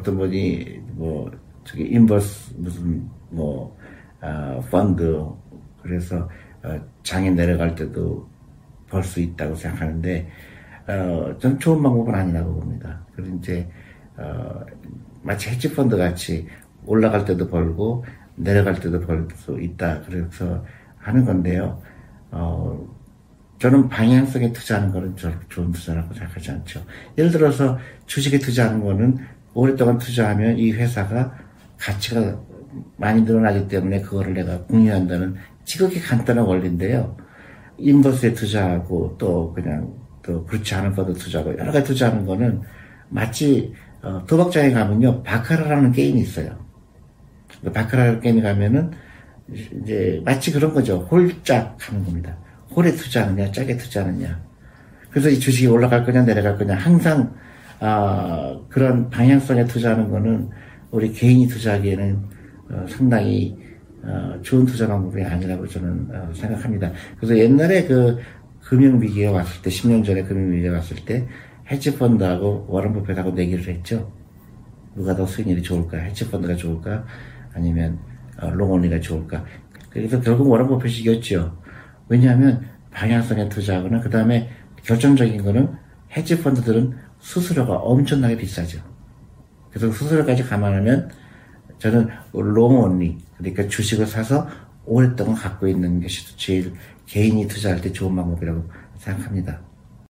어떤 분이 뭐 저기 인버스 무슨 뭐 아, 펀드 그래서 어, 장에 내려갈 때도 벌 수 있다고 생각하는데 어, 전 좋은 방법은 아니라고 봅니다. 그리고 이제 어, 마치 헤지 펀드 같이 올라갈 때도 벌고 내려갈 때도 벌 수 있다. 그래서 하는 건데요. 어, 저는 방향성에 투자하는 거는 저 좋은 투자라고 생각하지 않죠. 예를 들어서 주식에 투자하는 거는 오랫동안 투자하면 이 회사가 가치가 많이 늘어나기 때문에 그거를 내가 공유한다는 지극히 간단한 원리인데요. 인버스에 투자하고 또 그냥 또 그렇지 않은 것도 투자하고 여러 가지 투자하는 거는 마치 어, 도박장에 가면요 바카라라는 게임이 있어요. 그 바카라 게임에 가면은 이제 마치 그런 거죠. 홀짝 하는 겁니다. 홀에 투자하느냐, 짝에 투자하느냐. 그래서 이 주식이 올라갈 거냐, 내려갈 거냐. 항상, 아, 그런 방향성에 투자하는 거는 우리 개인이 투자하기에는 어, 상당히 어, 좋은 투자 방법이 아니라고 저는 어, 생각합니다. 그래서 옛날에 그 금융위기가 왔을 때, 10년 전에 금융위기가 왔을 때, 헤지펀드하고 워런 버핏하고 내기를 했죠. 누가 더 수익률이 좋을까? 헤지펀드가 좋을까? 아니면 어, 롱온리가 좋을까? 그래서 결국 워런 버핏이 이겼죠. 왜냐하면 방향성에 투자하거나 그 다음에 결정적인 거는 헤지 펀드들은 수수료가 엄청나게 비싸죠. 그래서 수수료까지 감안하면 저는 롱 온리 그러니까 주식을 사서 오랫동안 갖고 있는 것이 제일 개인이 투자할 때 좋은 방법이라고 생각합니다.